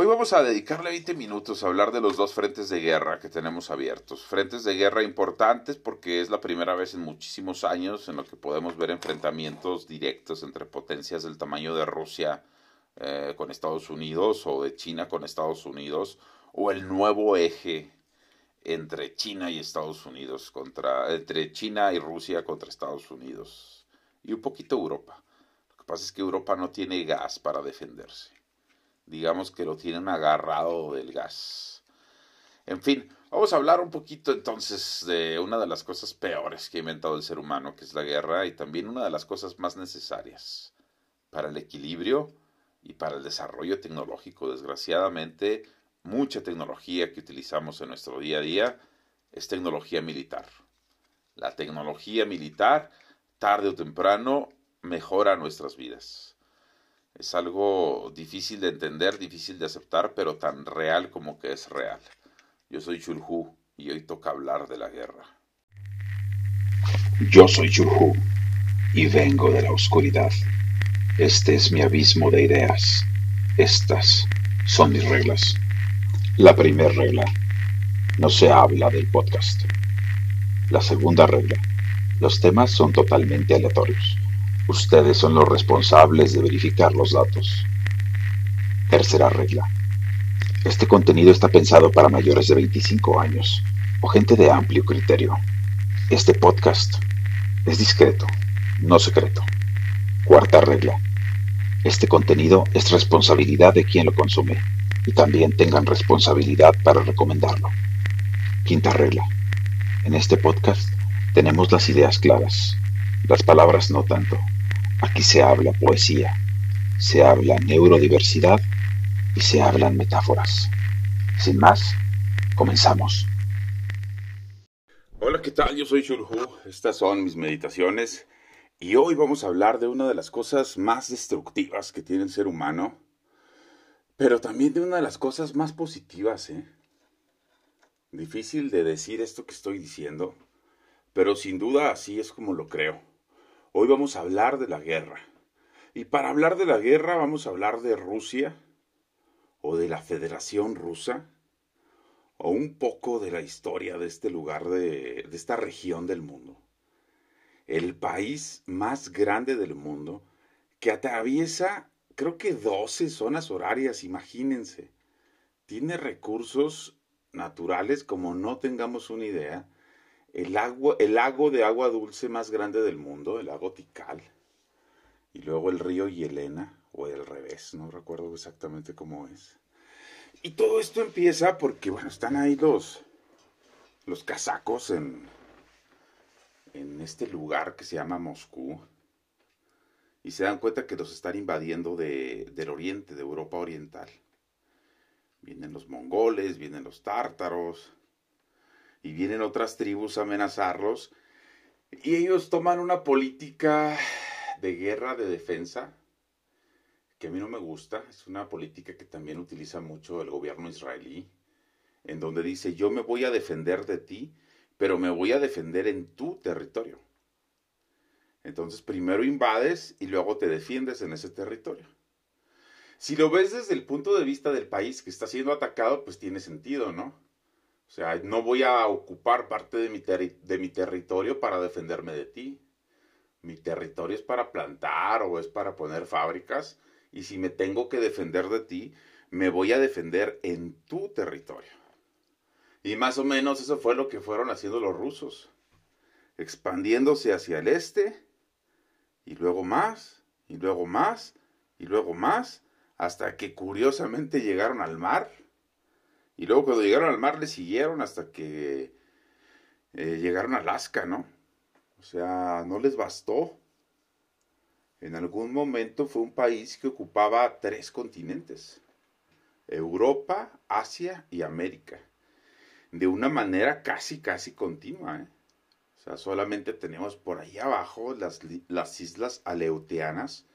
Hoy vamos a dedicarle 20 minutos a hablar de los dos frentes de guerra que tenemos abiertos. Frentes de guerra importantes porque es la primera vez en muchísimos años en lo que podemos ver enfrentamientos directos entre potencias del tamaño de Rusia eh, con Estados Unidos o de China con Estados Unidos o el nuevo eje entre China y Estados Unidos contra entre China y Rusia contra Estados Unidos y un poquito Europa. Lo que pasa es que Europa no tiene gas para defenderse digamos que lo tienen agarrado del gas. En fin, vamos a hablar un poquito entonces de una de las cosas peores que ha inventado el ser humano, que es la guerra, y también una de las cosas más necesarias para el equilibrio y para el desarrollo tecnológico. Desgraciadamente, mucha tecnología que utilizamos en nuestro día a día es tecnología militar. La tecnología militar, tarde o temprano, mejora nuestras vidas. Es algo difícil de entender, difícil de aceptar, pero tan real como que es real. Yo soy Chulhu y hoy toca hablar de la guerra. Yo soy Chulhu y vengo de la oscuridad. Este es mi abismo de ideas. Estas son mis reglas. La primera regla, no se habla del podcast. La segunda regla, los temas son totalmente aleatorios. Ustedes son los responsables de verificar los datos. Tercera regla. Este contenido está pensado para mayores de 25 años o gente de amplio criterio. Este podcast es discreto, no secreto. Cuarta regla. Este contenido es responsabilidad de quien lo consume y también tengan responsabilidad para recomendarlo. Quinta regla. En este podcast tenemos las ideas claras, las palabras no tanto. Aquí se habla poesía, se habla neurodiversidad y se hablan metáforas. Sin más, comenzamos. Hola, ¿qué tal? Yo soy Chulhu. Estas son mis meditaciones y hoy vamos a hablar de una de las cosas más destructivas que tiene el ser humano, pero también de una de las cosas más positivas, ¿eh? Difícil de decir esto que estoy diciendo, pero sin duda así es como lo creo. Hoy vamos a hablar de la guerra. Y para hablar de la guerra vamos a hablar de Rusia o de la Federación Rusa o un poco de la historia de este lugar, de, esta región del mundo. El país más grande del mundo que atraviesa creo que 12 zonas horarias, imagínense. Tiene recursos naturales como no tengamos una idea el, el lago de agua dulce más grande del mundo, el lago Tikal, y luego el río Yelena, o el revés, no recuerdo exactamente cómo es. Y todo esto empieza porque, bueno, están ahí los, los casacos en, en este lugar que se llama Moscú, y se dan cuenta que los están invadiendo de, del oriente, de Europa Oriental. Vienen los mongoles, vienen los tártaros, y vienen otras tribus a amenazarlos. Y ellos toman una política de guerra, de defensa, que a mí no me gusta. Es una política que también utiliza mucho el gobierno israelí, en donde dice, yo me voy a defender de ti, pero me voy a defender en tu territorio. Entonces primero invades y luego te defiendes en ese territorio. Si lo ves desde el punto de vista del país que está siendo atacado, pues tiene sentido, ¿no? O sea, no voy a ocupar parte de mi, de mi territorio para defenderme de ti. Mi territorio es para plantar o es para poner fábricas. Y si me tengo que defender de ti, me voy a defender en tu territorio. Y más o menos eso fue lo que fueron haciendo los rusos. Expandiéndose hacia el este, y luego más, y luego más, y luego más, hasta que curiosamente llegaron al mar y luego cuando llegaron al mar le siguieron hasta que eh, llegaron a Alaska, ¿no? O sea, no les bastó. En algún momento fue un país que ocupaba tres continentes. Europa, Asia y América. De una manera casi, casi continua. ¿eh? O sea, solamente tenemos por ahí abajo las, las islas Aleutianas,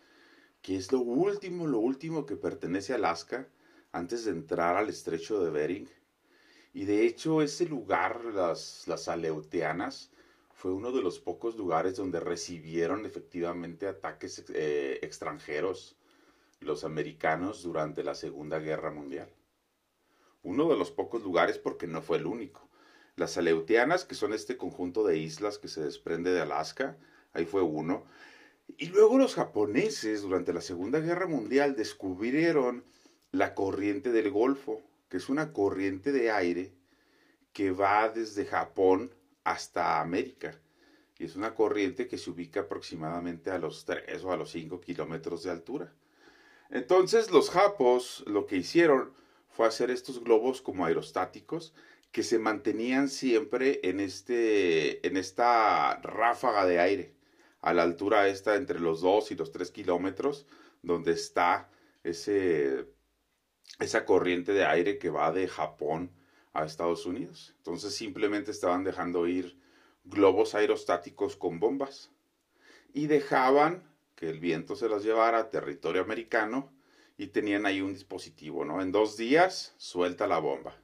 que es lo último, lo último que pertenece a Alaska antes de entrar al estrecho de Bering. Y de hecho ese lugar, las, las Aleutianas, fue uno de los pocos lugares donde recibieron efectivamente ataques eh, extranjeros. los americanos durante la Segunda Guerra Mundial. Uno de los pocos lugares porque no fue el único. Las Aleutianas, que son este conjunto de islas que se desprende de Alaska, ahí fue uno. Y luego los japoneses durante la Segunda Guerra Mundial descubrieron la corriente del Golfo, que es una corriente de aire que va desde Japón hasta América. Y es una corriente que se ubica aproximadamente a los 3 o a los 5 kilómetros de altura. Entonces los japos lo que hicieron fue hacer estos globos como aerostáticos que se mantenían siempre en, este, en esta ráfaga de aire, a la altura esta entre los 2 y los 3 kilómetros, donde está ese, esa corriente de aire que va de Japón a Estados Unidos. Entonces simplemente estaban dejando ir globos aerostáticos con bombas y dejaban que el viento se las llevara a territorio americano y tenían ahí un dispositivo, ¿no? En dos días suelta la bomba.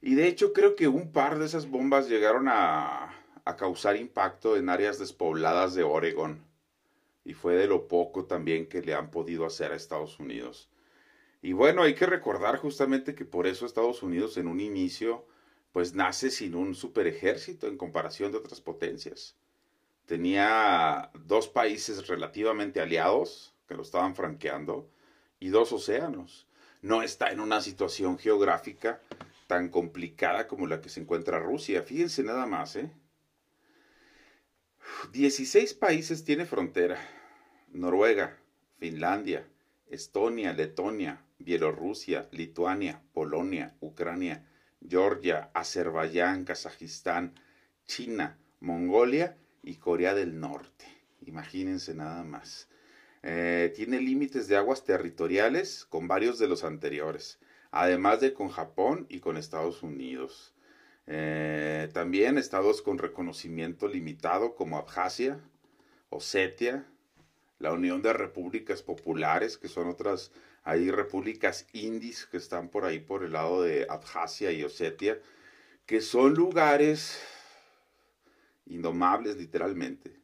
Y de hecho creo que un par de esas bombas llegaron a, a causar impacto en áreas despobladas de Oregon. Y fue de lo poco también que le han podido hacer a Estados Unidos. Y bueno, hay que recordar justamente que por eso Estados Unidos en un inicio pues nace sin un super ejército en comparación de otras potencias. Tenía dos países relativamente aliados que lo estaban franqueando y dos océanos. No está en una situación geográfica tan complicada como la que se encuentra Rusia. Fíjense nada más, ¿eh? 16 países tiene frontera. Noruega, Finlandia, Estonia, Letonia, Bielorrusia, Lituania, Polonia, Ucrania, Georgia, Azerbaiyán, Kazajistán, China, Mongolia y Corea del Norte. Imagínense nada más. Eh, tiene límites de aguas territoriales con varios de los anteriores, además de con Japón y con Estados Unidos. Eh, también estados con reconocimiento limitado como Abjasia, Osetia, la Unión de Repúblicas Populares, que son otras, hay repúblicas indies que están por ahí por el lado de Abjasia y Osetia, que son lugares indomables literalmente.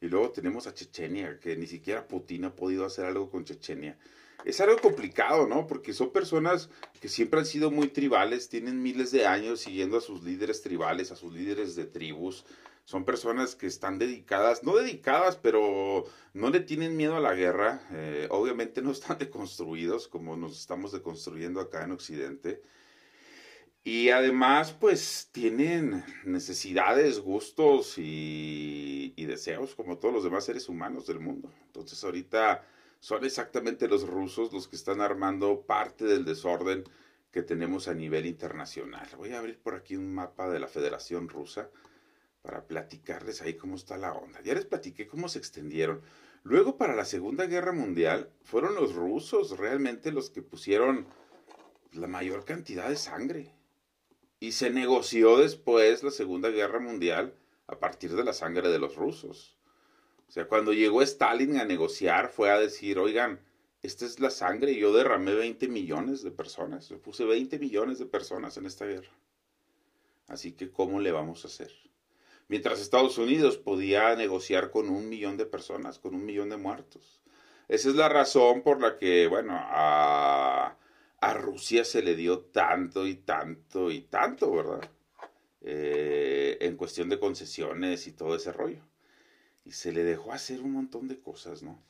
Y luego tenemos a Chechenia, que ni siquiera Putin ha podido hacer algo con Chechenia. Es algo complicado, ¿no? Porque son personas que siempre han sido muy tribales, tienen miles de años siguiendo a sus líderes tribales, a sus líderes de tribus, son personas que están dedicadas, no dedicadas, pero no le tienen miedo a la guerra. Eh, obviamente no están deconstruidos como nos estamos deconstruyendo acá en Occidente. Y además, pues tienen necesidades, gustos y, y, deseos como todos los demás seres humanos del mundo. Entonces ahorita son exactamente los rusos los que están armando parte del desorden que tenemos a nivel internacional. Voy a abrir por aquí un mapa de la Federación Rusa para platicarles ahí cómo está la onda. Ya les platiqué cómo se extendieron. Luego, para la Segunda Guerra Mundial, fueron los rusos realmente los que pusieron la mayor cantidad de sangre. Y se negoció después la Segunda Guerra Mundial a partir de la sangre de los rusos. O sea, cuando llegó Stalin a negociar fue a decir, oigan, esta es la sangre, yo derramé 20 millones de personas, yo puse 20 millones de personas en esta guerra. Así que, ¿cómo le vamos a hacer? Mientras Estados Unidos podía negociar con un millón de personas, con un millón de muertos. Esa es la razón por la que, bueno, a, Rusia se le dio tanto y tanto y tanto, ¿verdad? Eh, en cuestión de concesiones y todo ese rollo. Y se le dejó hacer un montón de cosas, ¿no?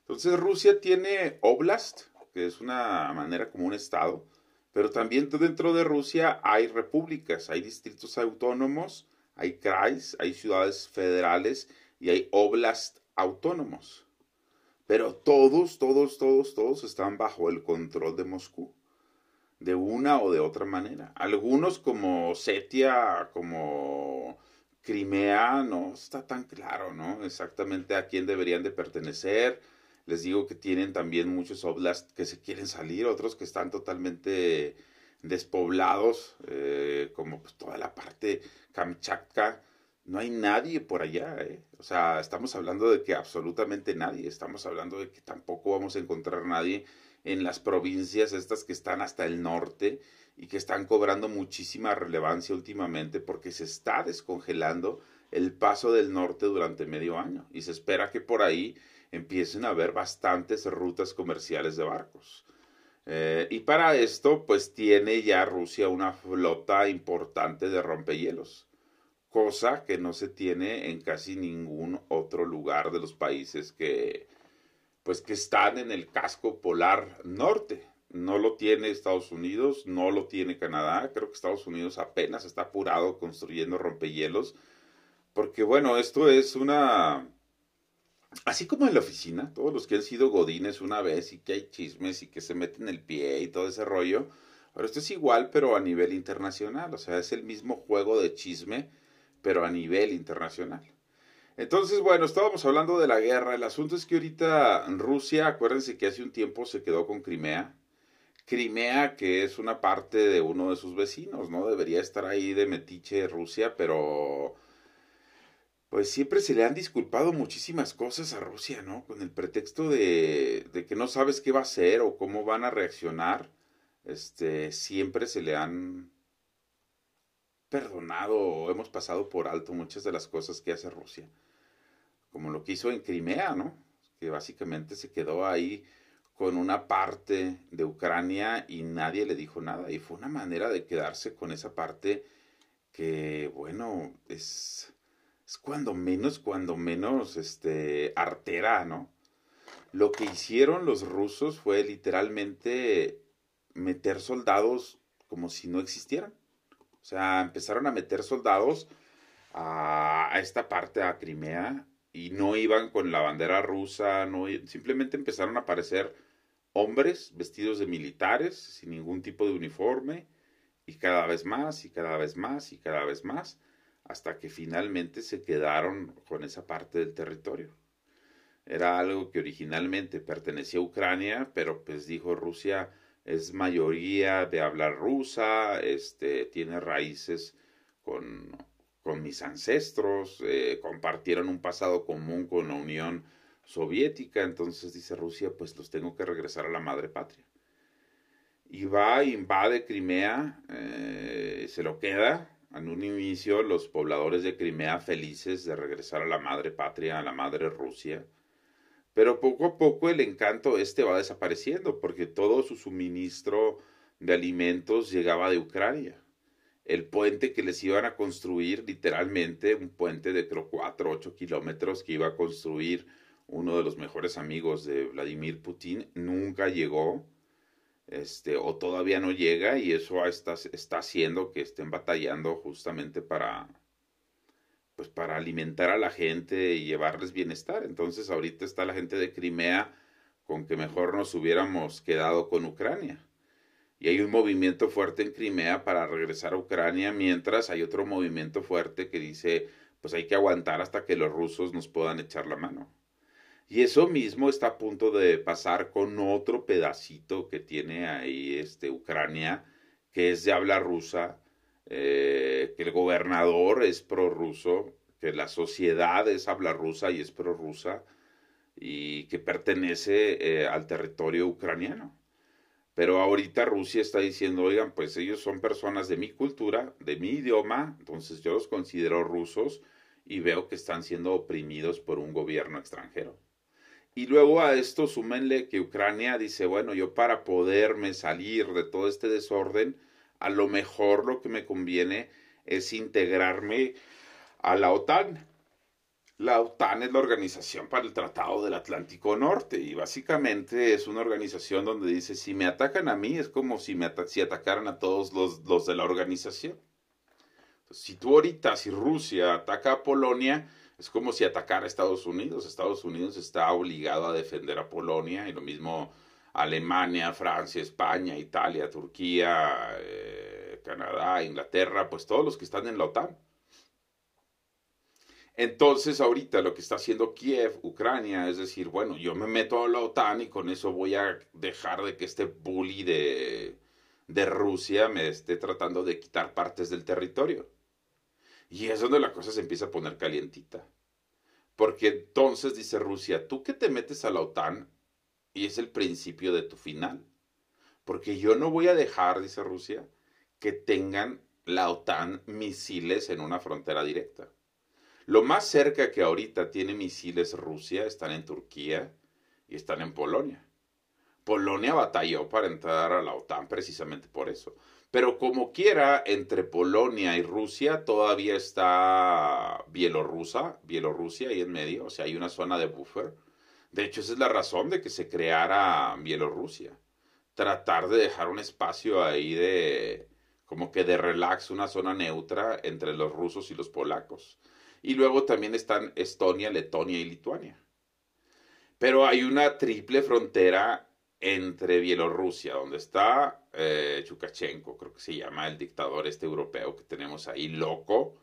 Entonces Rusia tiene Oblast, que es una manera como un estado, pero también dentro de Rusia hay repúblicas, hay distritos autónomos, hay CRAIs, hay ciudades federales y hay oblast autónomos. Pero todos, todos, todos, todos están bajo el control de Moscú, de una o de otra manera. Algunos como Setia, como Crimea, no está tan claro, ¿no? Exactamente a quién deberían de pertenecer. Les digo que tienen también muchos oblasts que se quieren salir, otros que están totalmente despoblados, eh, como pues, toda la parte Kamchatka, no hay nadie por allá, ¿eh? O sea, estamos hablando de que absolutamente nadie, estamos hablando de que tampoco vamos a encontrar nadie en las provincias estas que están hasta el norte y que están cobrando muchísima relevancia últimamente porque se está descongelando el paso del norte durante medio año y se espera que por ahí empiecen a haber bastantes rutas comerciales de barcos. Eh, y para esto, pues tiene ya Rusia una flota importante de rompehielos, cosa que no se tiene en casi ningún otro lugar de los países que, pues, que están en el casco polar norte. No lo tiene Estados Unidos, no lo tiene Canadá. Creo que Estados Unidos apenas está apurado construyendo rompehielos. Porque bueno, esto es una así como en la oficina, todos los que han sido godines una vez y que hay chismes y que se meten el pie y todo ese rollo, ahora esto es igual pero a nivel internacional, o sea, es el mismo juego de chisme pero a nivel internacional. Entonces, bueno, estábamos hablando de la guerra. El asunto es que ahorita Rusia, acuérdense que hace un tiempo se quedó con Crimea. Crimea, que es una parte de uno de sus vecinos, ¿no? Debería estar ahí de metiche Rusia, pero pues siempre se le han disculpado muchísimas cosas a Rusia, ¿no? Con el pretexto de, de, que no sabes qué va a hacer o cómo van a reaccionar. Este, siempre se le han perdonado o hemos pasado por alto muchas de las cosas que hace Rusia. Como lo que hizo en Crimea, ¿no? Que básicamente se quedó ahí con una parte de Ucrania y nadie le dijo nada. Y fue una manera de quedarse con esa parte que, bueno, es es cuando menos, cuando menos, este, artera, ¿no? Lo que hicieron los rusos fue literalmente meter soldados como si no existieran. O sea, empezaron a meter soldados a, esta parte, a Crimea, y no iban con la bandera rusa, no, simplemente empezaron a aparecer hombres vestidos de militares, sin ningún tipo de uniforme, y cada vez más, y cada vez más, y cada vez más hasta que finalmente se quedaron con esa parte del territorio. Era algo que originalmente pertenecía a Ucrania, pero pues dijo Rusia es mayoría de hablar rusa, este, tiene raíces con, con mis ancestros, eh, compartieron un pasado común con la Unión Soviética, entonces dice Rusia, pues los tengo que regresar a la madre patria. Y va, invade Crimea, eh, se lo queda, en un inicio los pobladores de Crimea felices de regresar a la madre patria, a la madre Rusia, pero poco a poco el encanto este va desapareciendo porque todo su suministro de alimentos llegaba de Ucrania. El puente que les iban a construir, literalmente, un puente de creo 4 8 kilómetros que iba a construir uno de los mejores amigos de Vladimir Putin, nunca llegó este, o todavía no llega y eso está, está haciendo que estén batallando justamente para, pues para alimentar a la gente y llevarles bienestar. Entonces ahorita está la gente de Crimea con que mejor nos hubiéramos quedado con Ucrania. Y hay un movimiento fuerte en Crimea para regresar a Ucrania, mientras hay otro movimiento fuerte que dice, pues hay que aguantar hasta que los rusos nos puedan echar la mano. Y eso mismo está a punto de pasar con otro pedacito que tiene ahí este, Ucrania, que es de habla rusa, eh, que el gobernador es prorruso, que la sociedad es habla rusa y es prorrusa, y que pertenece eh, al territorio ucraniano. Pero ahorita Rusia está diciendo, oigan, pues ellos son personas de mi cultura, de mi idioma, entonces yo los considero rusos y veo que están siendo oprimidos por un gobierno extranjero. Y luego a esto súmenle que Ucrania dice, bueno, yo para poderme salir de todo este desorden, a lo mejor lo que me conviene es integrarme a la OTAN. La OTAN es la Organización para el Tratado del Atlántico Norte y básicamente es una organización donde dice, si me atacan a mí es como si, me si atacaran a todos los, los de la organización. si tú ahorita, si Rusia ataca a Polonia, es como si atacara a Estados Unidos. Estados Unidos está obligado a defender a Polonia y lo mismo Alemania, Francia, España, Italia, Turquía, eh, Canadá, Inglaterra, pues todos los que están en la OTAN. Entonces ahorita lo que está haciendo Kiev, Ucrania, es decir, bueno, yo me meto a la OTAN y con eso voy a dejar de que este bully de, de Rusia me esté tratando de quitar partes del territorio. Y es donde la cosa se empieza a poner calientita. Porque entonces dice Rusia, tú que te metes a la OTAN y es el principio de tu final. Porque yo no voy a dejar, dice Rusia, que tengan la OTAN misiles en una frontera directa. Lo más cerca que ahorita tiene misiles Rusia están en Turquía y están en Polonia. Polonia batalló para entrar a la OTAN precisamente por eso. Pero como quiera, entre Polonia y Rusia todavía está Bielorrusia, Bielorrusia ahí en medio, o sea, hay una zona de buffer. De hecho, esa es la razón de que se creara Bielorrusia. Tratar de dejar un espacio ahí de, como que de relax, una zona neutra entre los rusos y los polacos. Y luego también están Estonia, Letonia y Lituania. Pero hay una triple frontera entre Bielorrusia, donde está eh, Chukachenko, creo que se llama el dictador este europeo que tenemos ahí, loco,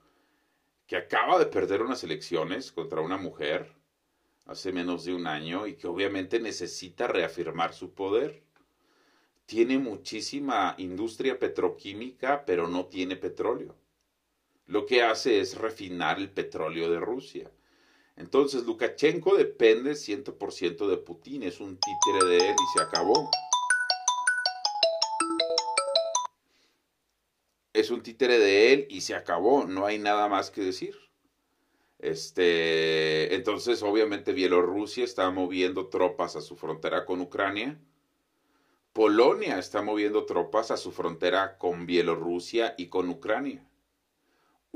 que acaba de perder unas elecciones contra una mujer hace menos de un año y que obviamente necesita reafirmar su poder. Tiene muchísima industria petroquímica, pero no tiene petróleo. Lo que hace es refinar el petróleo de Rusia. Entonces Lukashenko depende 100% de Putin, es un títere de él y se acabó. Es un títere de él y se acabó, no hay nada más que decir. Este, entonces obviamente Bielorrusia está moviendo tropas a su frontera con Ucrania. Polonia está moviendo tropas a su frontera con Bielorrusia y con Ucrania.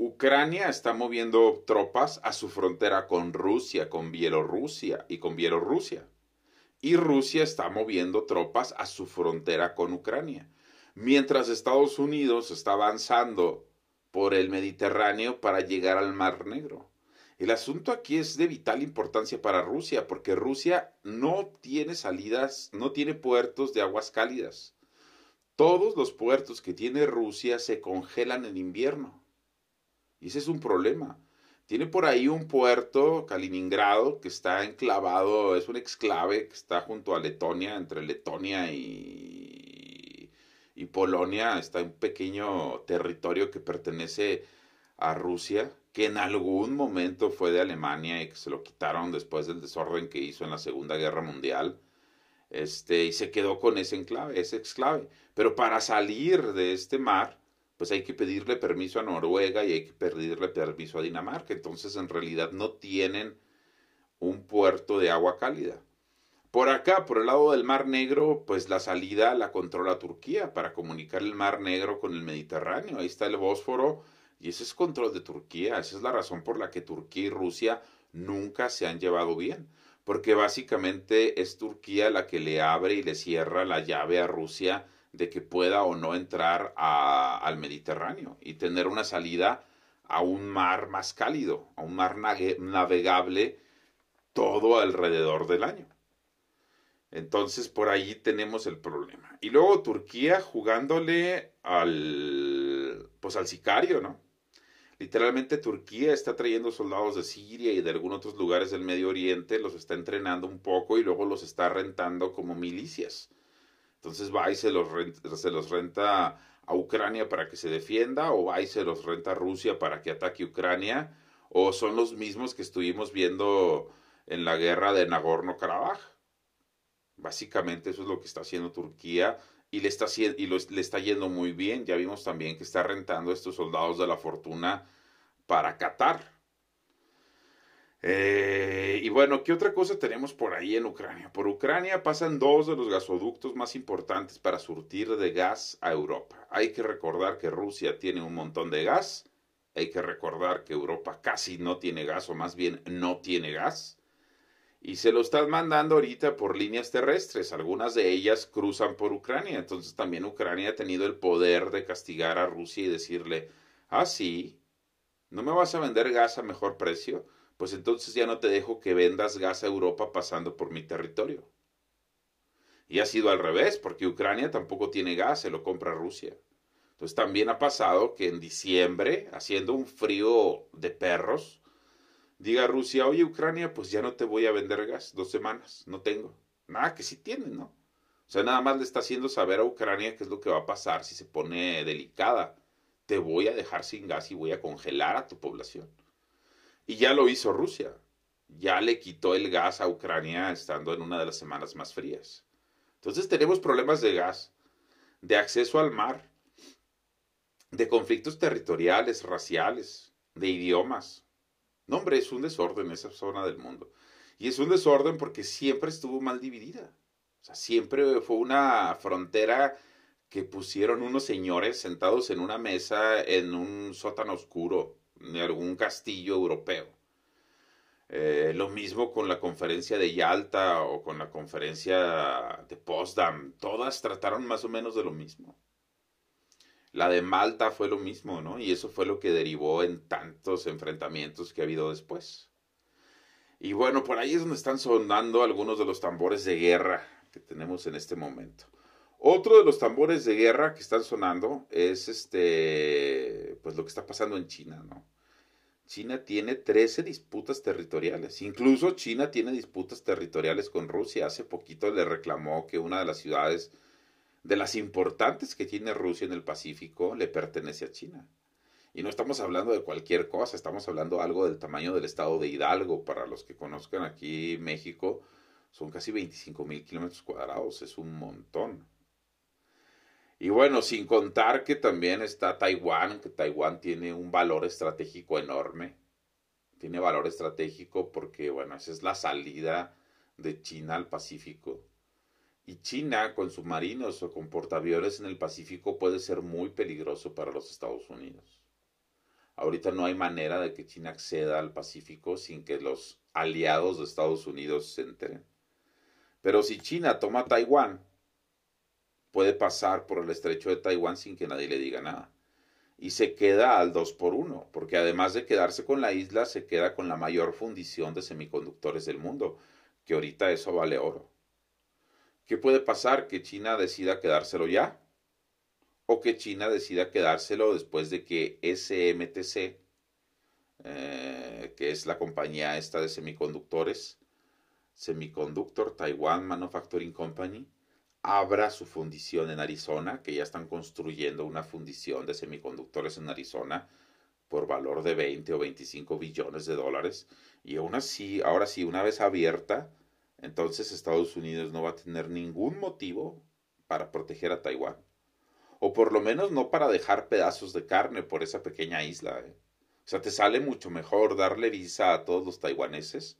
Ucrania está moviendo tropas a su frontera con Rusia, con Bielorrusia y con Bielorrusia. Y Rusia está moviendo tropas a su frontera con Ucrania. Mientras Estados Unidos está avanzando por el Mediterráneo para llegar al Mar Negro. El asunto aquí es de vital importancia para Rusia, porque Rusia no tiene salidas, no tiene puertos de aguas cálidas. Todos los puertos que tiene Rusia se congelan en invierno. Y ese es un problema. Tiene por ahí un puerto, Kaliningrado, que está enclavado, es un exclave que está junto a Letonia, entre Letonia y, y Polonia. Está un pequeño territorio que pertenece a Rusia, que en algún momento fue de Alemania y que se lo quitaron después del desorden que hizo en la Segunda Guerra Mundial. Este, y se quedó con ese enclave, ese exclave. Pero para salir de este mar, pues hay que pedirle permiso a Noruega y hay que pedirle permiso a Dinamarca. Entonces, en realidad no tienen un puerto de agua cálida. Por acá, por el lado del Mar Negro, pues la salida la controla Turquía para comunicar el Mar Negro con el Mediterráneo. Ahí está el Bósforo y ese es control de Turquía. Esa es la razón por la que Turquía y Rusia nunca se han llevado bien. Porque básicamente es Turquía la que le abre y le cierra la llave a Rusia de que pueda o no entrar al Mediterráneo y tener una salida a un mar más cálido, a un mar navegable todo alrededor del año. Entonces por ahí tenemos el problema. Y luego Turquía jugándole al pues al sicario, ¿no? Literalmente Turquía está trayendo soldados de Siria y de algunos otros lugares del Medio Oriente, los está entrenando un poco y luego los está rentando como milicias. Entonces va y se los, renta, a Ucrania para que se defienda, o va y se los renta a Rusia para que ataque Ucrania, o son los mismos que estuvimos viendo en la guerra de Nagorno-Karabaj. Básicamente eso es lo que está haciendo Turquía y le está, y le está yendo muy bien. Ya vimos también que está rentando a estos soldados de la fortuna para Qatar. Eh, y bueno, ¿qué otra cosa tenemos por ahí en Ucrania? Por Ucrania pasan dos de los gasoductos más importantes para surtir de gas a Europa. Hay que recordar que Rusia tiene un montón de gas. Hay que recordar que Europa casi no tiene gas, o más bien no tiene gas. Y se lo están mandando ahorita por líneas terrestres. Algunas de ellas cruzan por Ucrania. Entonces también Ucrania ha tenido el poder de castigar a Rusia y decirle, ah, sí, ¿no me vas a vender gas a mejor precio? Pues entonces ya no te dejo que vendas gas a Europa pasando por mi territorio. Y ha sido al revés, porque Ucrania tampoco tiene gas, se lo compra Rusia. Entonces también ha pasado que en diciembre, haciendo un frío de perros, diga Rusia, oye Ucrania, pues ya no te voy a vender gas, dos semanas, no tengo. Nada, que sí tiene, ¿no? O sea, nada más le está haciendo saber a Ucrania qué es lo que va a pasar si se pone delicada. Te voy a dejar sin gas y voy a congelar a tu población. Y ya lo hizo Rusia. Ya le quitó el gas a Ucrania estando en una de las semanas más frías. Entonces tenemos problemas de gas, de acceso al mar, de conflictos territoriales, raciales, de idiomas, No, hombre, es un desorden esa zona del mundo. Y es un desorden porque siempre estuvo mal dividida. O sea, siempre fue una frontera que pusieron unos señores sentados en una mesa en un sótano oscuro de algún castillo europeo. Eh, lo mismo con la conferencia de Yalta o con la conferencia de Potsdam. Todas trataron más o menos de lo mismo. La de Malta fue lo mismo, ¿no? Y eso fue lo que derivó en tantos enfrentamientos que ha habido después. Y bueno, por ahí es donde están sonando algunos de los tambores de guerra que tenemos en este momento. Otro de los tambores de guerra que están sonando es este, pues lo que está pasando en China, ¿no? China tiene 13 disputas territoriales. Incluso China tiene disputas territoriales con Rusia. Hace poquito le reclamó que una de las ciudades de las importantes que tiene Rusia en el Pacífico le pertenece a China. Y no estamos hablando de cualquier cosa, estamos hablando algo del tamaño del estado de Hidalgo. Para los que conozcan aquí México, son casi 25 mil kilómetros cuadrados, es un montón. Y bueno, sin contar que también está Taiwán, que Taiwán tiene un valor estratégico enorme. Tiene valor estratégico porque, bueno, esa es la salida de China al Pacífico. Y China con submarinos o con portaaviones en el Pacífico puede ser muy peligroso para los Estados Unidos. Ahorita no hay manera de que China acceda al Pacífico sin que los aliados de Estados Unidos se enteren. Pero si China toma Taiwán, puede pasar por el estrecho de Taiwán sin que nadie le diga nada. Y se queda al 2 por 1, porque además de quedarse con la isla, se queda con la mayor fundición de semiconductores del mundo, que ahorita eso vale oro. ¿Qué puede pasar? Que China decida quedárselo ya, o que China decida quedárselo después de que SMTC, eh, que es la compañía esta de semiconductores, Semiconductor Taiwan Manufacturing Company, abra su fundición en Arizona, que ya están construyendo una fundición de semiconductores en Arizona por valor de 20 o 25 billones de dólares. Y aún así, ahora sí, una vez abierta, entonces Estados Unidos no va a tener ningún motivo para proteger a Taiwán. O por lo menos no para dejar pedazos de carne por esa pequeña isla. ¿eh? O sea, te sale mucho mejor darle visa a todos los taiwaneses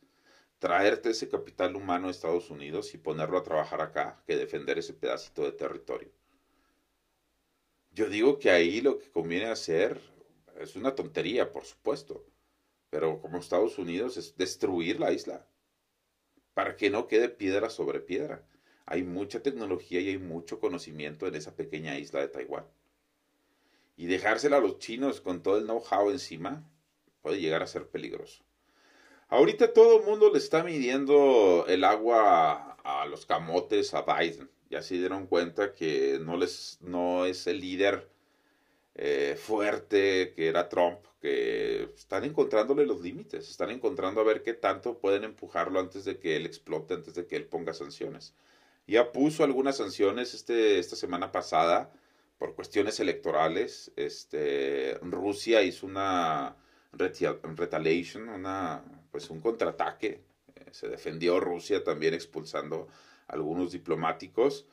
traerte ese capital humano a Estados Unidos y ponerlo a trabajar acá que defender ese pedacito de territorio. Yo digo que ahí lo que conviene hacer es una tontería, por supuesto, pero como Estados Unidos es destruir la isla para que no quede piedra sobre piedra. Hay mucha tecnología y hay mucho conocimiento en esa pequeña isla de Taiwán. Y dejársela a los chinos con todo el know-how encima puede llegar a ser peligroso. Ahorita todo el mundo le está midiendo el agua a, los camotes a Biden. Ya se dieron cuenta que no, les, no es el líder eh, fuerte que era Trump, que están encontrándole los límites, están encontrando a ver qué tanto pueden empujarlo antes de que él explote, antes de que él ponga sanciones. Ya puso algunas sanciones este, esta semana pasada por cuestiones electorales. Este, Rusia hizo una retaliation, una pues un contraataque. Eh, se defendió Rusia también expulsando algunos diplomáticos,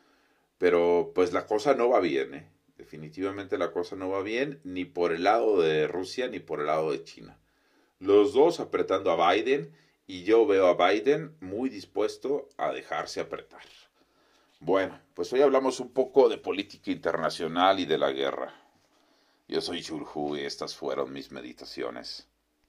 pero pues la cosa no va bien, ¿eh? definitivamente la cosa no va bien ni por el lado de Rusia ni por el lado de China. Los dos apretando a Biden y yo veo a Biden muy dispuesto a dejarse apretar. Bueno, pues hoy hablamos un poco de política internacional y de la guerra. Yo soy Churhu y estas fueron mis meditaciones.